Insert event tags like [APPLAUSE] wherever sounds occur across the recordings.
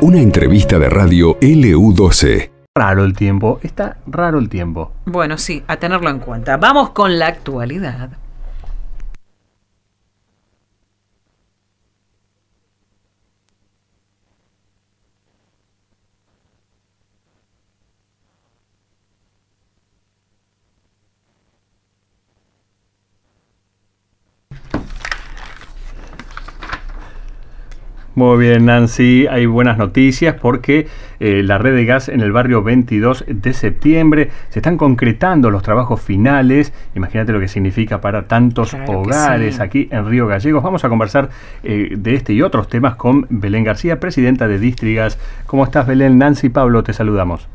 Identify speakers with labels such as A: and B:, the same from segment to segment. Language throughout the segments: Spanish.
A: Una entrevista de radio LU12.
B: Raro el tiempo, está raro el tiempo.
C: Bueno, sí, a tenerlo en cuenta. Vamos con la actualidad.
B: Muy bien, Nancy. Hay buenas noticias porque eh, la red de gas en el barrio 22 de septiembre se están concretando los trabajos finales. Imagínate lo que significa para tantos hogares aquí en Río Gallegos. Vamos a conversar eh, de este y otros temas con Belén García, presidenta de Distrigas. ¿Cómo estás, Belén? Nancy Pablo, te saludamos.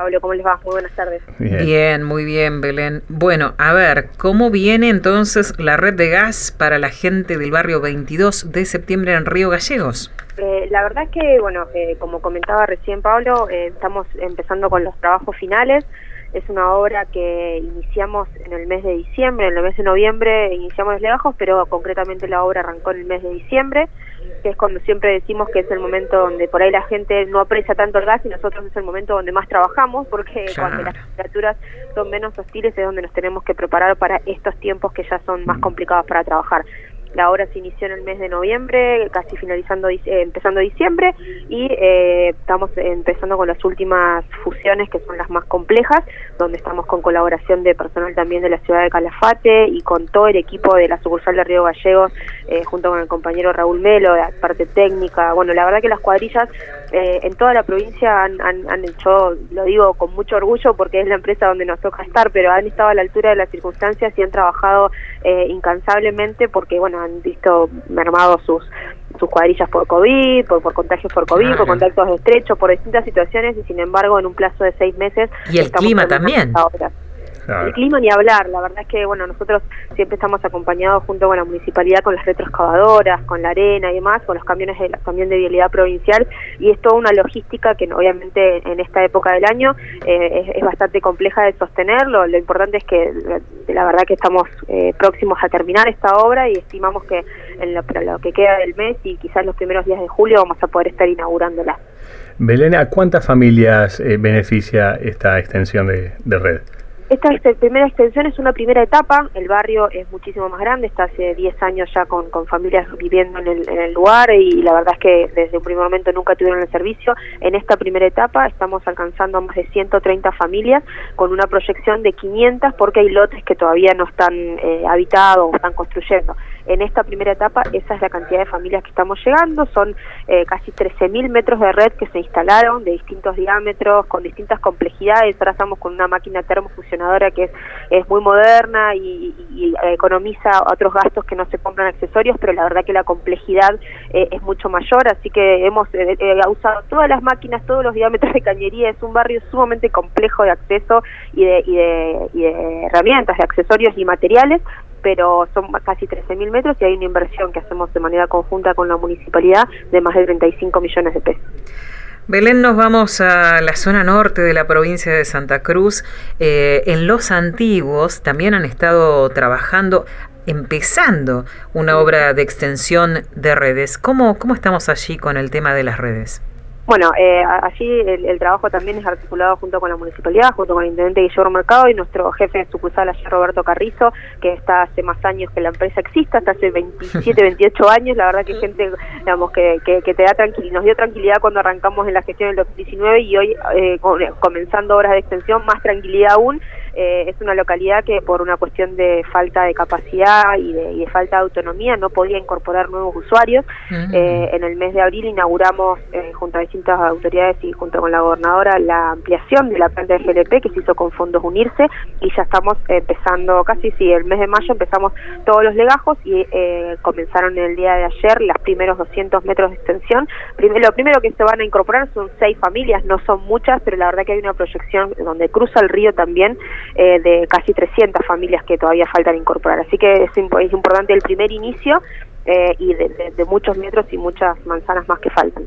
D: Pablo, ¿cómo les va? Muy buenas tardes.
C: Bien. muy bien, Belén. Bueno, a ver, ¿cómo viene entonces la red de gas para la gente del barrio 22 de septiembre en Río Gallegos?
D: Eh, la verdad es que, bueno, eh, como comentaba recién Pablo, eh, estamos empezando con los trabajos finales. Es una obra que iniciamos en el mes de diciembre, en el mes de noviembre iniciamos los legajos, pero concretamente la obra arrancó en el mes de diciembre que es cuando siempre decimos que es el momento donde por ahí la gente no aprecia tanto el gas y nosotros es el momento donde más trabajamos porque cuando las temperaturas son menos hostiles es donde nos tenemos que preparar para estos tiempos que ya son más complicados para trabajar. La obra se inició en el mes de noviembre, casi finalizando, eh, empezando diciembre, y eh, estamos empezando con las últimas fusiones, que son las más complejas, donde estamos con colaboración de personal también de la ciudad de Calafate y con todo el equipo de la sucursal de Río Gallegos, eh, junto con el compañero Raúl Melo, la parte técnica. Bueno, la verdad que las cuadrillas en toda la provincia han, han hecho, lo digo con mucho orgullo porque es la empresa donde nos toca estar, pero han estado a la altura de las circunstancias y han trabajado incansablemente porque, bueno, han visto mermados sus sus cuadrillas por COVID, por, por contagios por COVID, por contactos estrechos, por distintas situaciones y sin embargo en un plazo de seis meses...
C: Y el clima también.
D: El clima ni hablar, la verdad es que bueno, nosotros siempre estamos acompañados junto con la municipalidad con las retroexcavadoras, con la arena y demás, con los camiones de, también de vialidad provincial y es toda una logística que obviamente en esta época del año eh, es, bastante compleja de sostenerlo. Lo importante es que la verdad que estamos eh, próximos a terminar esta obra y estimamos que en lo, lo, que queda del mes y quizás los primeros días de julio vamos a poder estar inaugurándola.
B: Belén, ¿a cuántas familias eh, beneficia esta extensión de red?
D: Esta primera extensión es una primera etapa, el barrio es muchísimo más grande, está hace 10 años ya con, familias viviendo en el, lugar y la verdad es que desde un primer momento nunca tuvieron el servicio. En esta primera etapa estamos alcanzando más de 130 familias con una proyección de 500 porque hay lotes que todavía no están eh, habitados o están construyendo. En esta primera etapa esa es la cantidad de familias que estamos llegando, son eh, casi 13.000 metros de red que se instalaron de distintos diámetros, con distintas complejidades, ahora estamos con una máquina termofusionadora que es, es muy moderna y, economiza otros gastos que no se compran accesorios, pero la verdad que la complejidad eh, es mucho mayor, así que hemos eh, usado todas las máquinas, todos los diámetros de cañería, es un barrio sumamente complejo de acceso y de, y de, y de herramientas, de accesorios y materiales, pero son casi 13.000 metros y hay una inversión que hacemos de manera conjunta con la municipalidad de más de 35 millones de pesos.
C: Belén, nos vamos a la zona norte de la provincia de Santa Cruz. Eh, en Los Antiguos también han estado trabajando, empezando una obra de extensión de redes. ¿Cómo, cómo estamos allí con el tema de las redes?
D: Bueno, eh, allí el, trabajo también es articulado junto con la municipalidad, junto con el intendente Guillermo Mercado y nuestro jefe de sucursal allí, Roberto Carrizo, que está hace más años que la empresa exista, hasta hace 27, 28 [LAUGHS] años. La verdad que gente, digamos, que, que, te da tranquilidad, nos dio tranquilidad cuando arrancamos en la gestión del 2019 y hoy, eh, comenzando horas de extensión, más tranquilidad aún. Eh, es una localidad que por una cuestión de falta de capacidad y de, falta de autonomía no podía incorporar nuevos usuarios. Eh, en el mes de abril inauguramos eh, junto a autoridades y junto con la gobernadora la ampliación de la planta de GLP que se hizo con fondos unirse y ya estamos empezando casi, sí, el mes de mayo empezamos todos los legajos y comenzaron el día de ayer los primeros 200 metros de extensión. Lo primero que se van a incorporar son seis familias, no son muchas, pero la verdad que hay una proyección donde cruza el río también eh, de casi 300 familias que todavía faltan incorporar. Así que es, importante el primer inicio eh, y de, muchos metros y muchas manzanas más que faltan.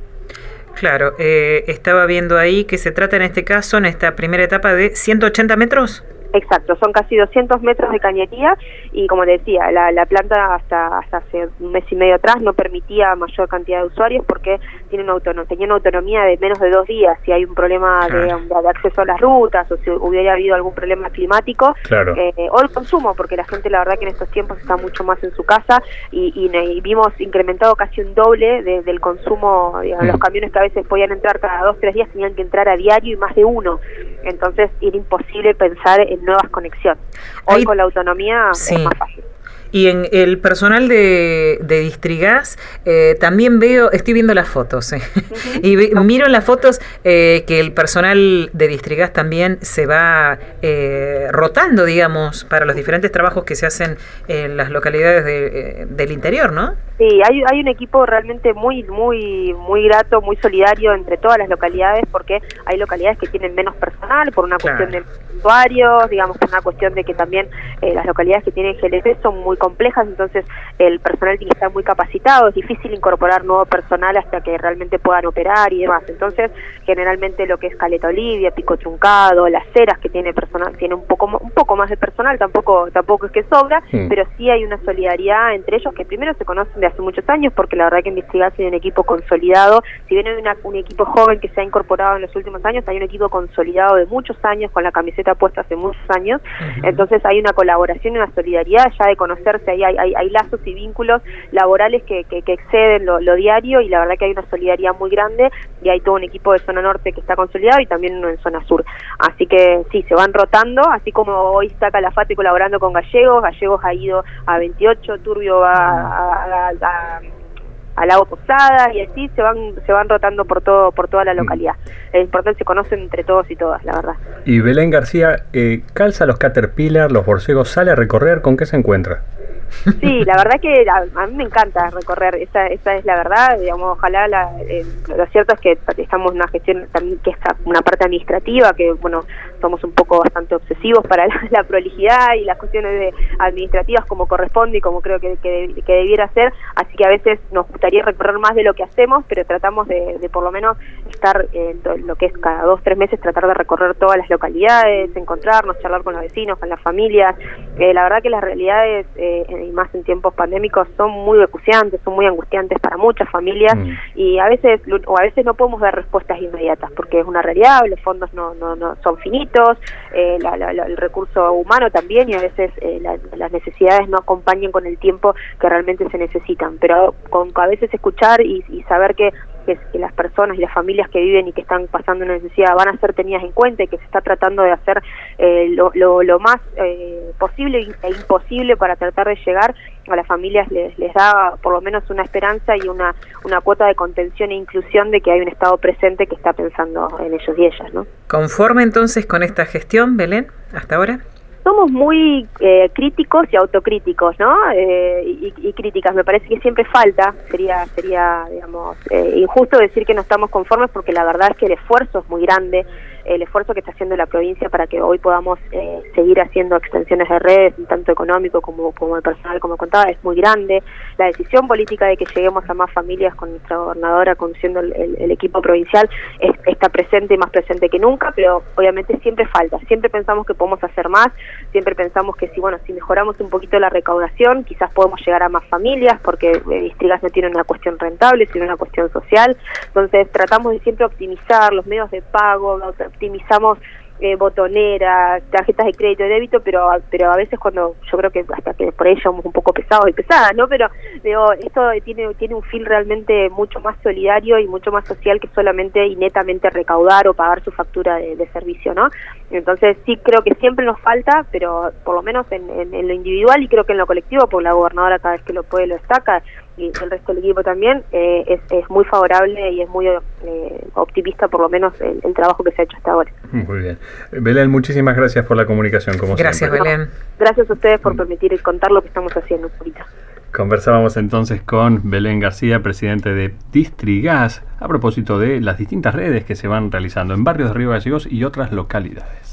C: Claro, eh, estaba viendo ahí que se trata en este caso, en esta primera etapa, de 180 metros.
D: Exacto, son casi 200 metros de cañería y como decía, la, la planta hasta, hasta hace un mes y medio atrás no permitía mayor cantidad de usuarios porque tiene una autonomía, tenía una autonomía de menos de dos días. Si hay un problema de, de acceso a las rutas o si hubiera habido algún problema climático eh, o el consumo, porque la gente la verdad que en estos tiempos está mucho más en su casa y, y, vimos incrementado casi un doble del consumo, digamos, los mm. camiones que a veces podían entrar cada dos, tres días tenían que entrar a diario y más de uno. Entonces era imposible pensar en nuevas conexiones. Hoy con la autonomía es más fácil.
C: Y en el personal de, de Distrigas eh, también veo, estoy viendo las fotos, eh, [LAUGHS] y miro en las fotos eh, que el personal de Distrigas también se va rotando, digamos, para los diferentes trabajos que se hacen en las localidades del interior, ¿no?
D: Sí, hay, hay un equipo realmente muy, muy, muy grato, muy solidario entre todas las localidades, porque hay localidades que tienen menos personal por una cuestión de usuarios, digamos, por una cuestión de que también las localidades que tienen GLP son muy complejas, entonces el personal tiene que estar muy capacitado, es difícil incorporar nuevo personal hasta que realmente puedan operar y demás. Entonces, generalmente lo que es Caleta Olivia, Pico Truncado, Las Ceras que tiene personal, tiene un poco un poco más de personal, tampoco tampoco es que sobra, pero sí hay una solidaridad entre ellos que primero se conocen de hace muchos años porque la verdad que Investigas tiene un equipo consolidado, si bien hay un equipo joven que se ha incorporado en los últimos años, hay un equipo consolidado de muchos años con la camiseta puesta hace muchos años, entonces hay una colaboración y una solidaridad ya de conocer hay, hay, hay lazos y vínculos laborales que, que, exceden lo, diario y la verdad que hay una solidaridad muy grande y hay todo un equipo de zona norte que está consolidado y también uno en zona sur. Así que sí, se van rotando, así como hoy está Calafate colaborando con Gallegos, Gallegos ha ido a 28, Turbio va a, a, a Lago Posada y así se van se van rotando por todo por toda la mm. localidad. Es importante se conocen entre todos y todas, la verdad.
B: Y Belén García eh, calza los Caterpillar, los borcegos, sale a recorrer, ¿con qué se encuentra?
D: Sí, la verdad que a, mí me encanta recorrer, esa, esa es la verdad, digamos, ojalá, la, eh, lo cierto es que estamos en una gestión también que es una parte administrativa, que bueno, somos un poco bastante obsesivos para [LAUGHS] la, prolijidad y las cuestiones de administrativas como corresponde y como creo que, que, debiera ser, así que a veces nos gustaría recorrer más de lo que hacemos, pero tratamos de, de por lo menos estar en lo que es cada dos, tres meses, tratar de recorrer todas las localidades, encontrarnos, charlar con los vecinos, con las familias, eh, la verdad que las realidades... Eh, y más en tiempos pandémicos son muy acuciantes, son muy angustiantes para muchas familias mm. y a veces o a veces no podemos dar respuestas inmediatas porque es una realidad, los fondos no, no, no son finitos, eh, el recurso humano también y a veces eh, las necesidades no acompañan con el tiempo que realmente se necesitan, pero con a veces escuchar y, y saber que que, las personas y las familias que viven y que están pasando una necesidad van a ser tenidas en cuenta y que se está tratando de hacer eh, lo, lo, más eh, posible e imposible para tratar de llegar a las familias les, les da por lo menos una esperanza y una, una cuota de contención e inclusión de que hay un Estado presente que está pensando en ellos y ellas. ¿no?
C: ¿Conforme entonces con esta gestión, Belén, hasta ahora?
D: Somos muy eh, críticos y autocríticos, ¿no? Eh, y, críticas. Me parece que siempre falta. Sería, sería, digamos, eh, injusto decir que no estamos conformes porque la verdad es que el esfuerzo es muy grande el esfuerzo que está haciendo la provincia para que hoy podamos eh, seguir haciendo extensiones de redes, tanto económico como, como el personal, como contaba, es muy grande. La decisión política de que lleguemos a más familias con nuestra gobernadora conduciendo el, equipo provincial está presente y más presente que nunca, pero obviamente siempre falta. Siempre pensamos que podemos hacer más, siempre pensamos que si, bueno, si mejoramos un poquito la recaudación, quizás podemos llegar a más familias, porque eh, Distrigas no tiene una cuestión rentable, sino una cuestión social. Entonces tratamos de siempre optimizar los medios de pago, optimizamos eh, botoneras, tarjetas de crédito y débito, pero pero a veces cuando yo creo que hasta que por ahí somos un poco pesados y pesadas, ¿no? Pero digo, esto tiene tiene un feel realmente mucho más solidario y mucho más social que solamente y netamente recaudar o pagar su factura de, servicio, ¿no? Entonces sí creo que siempre nos falta, pero por lo menos en, en, lo individual y creo que en lo colectivo, porque la gobernadora cada vez que lo puede lo destaca, y el resto del equipo también, eh, es, es, muy favorable y es muy eh, optimista por lo menos el, el, trabajo que se ha hecho hasta ahora.
B: Muy bien. Belén, muchísimas gracias por la comunicación, como
C: gracias, Belén.
D: gracias a ustedes por permitir contar lo que estamos haciendo ahorita.
B: Conversábamos entonces con Belén García, presidente de Distrigas, a propósito de las distintas redes que se van realizando en barrios de Río Gallegos y otras localidades.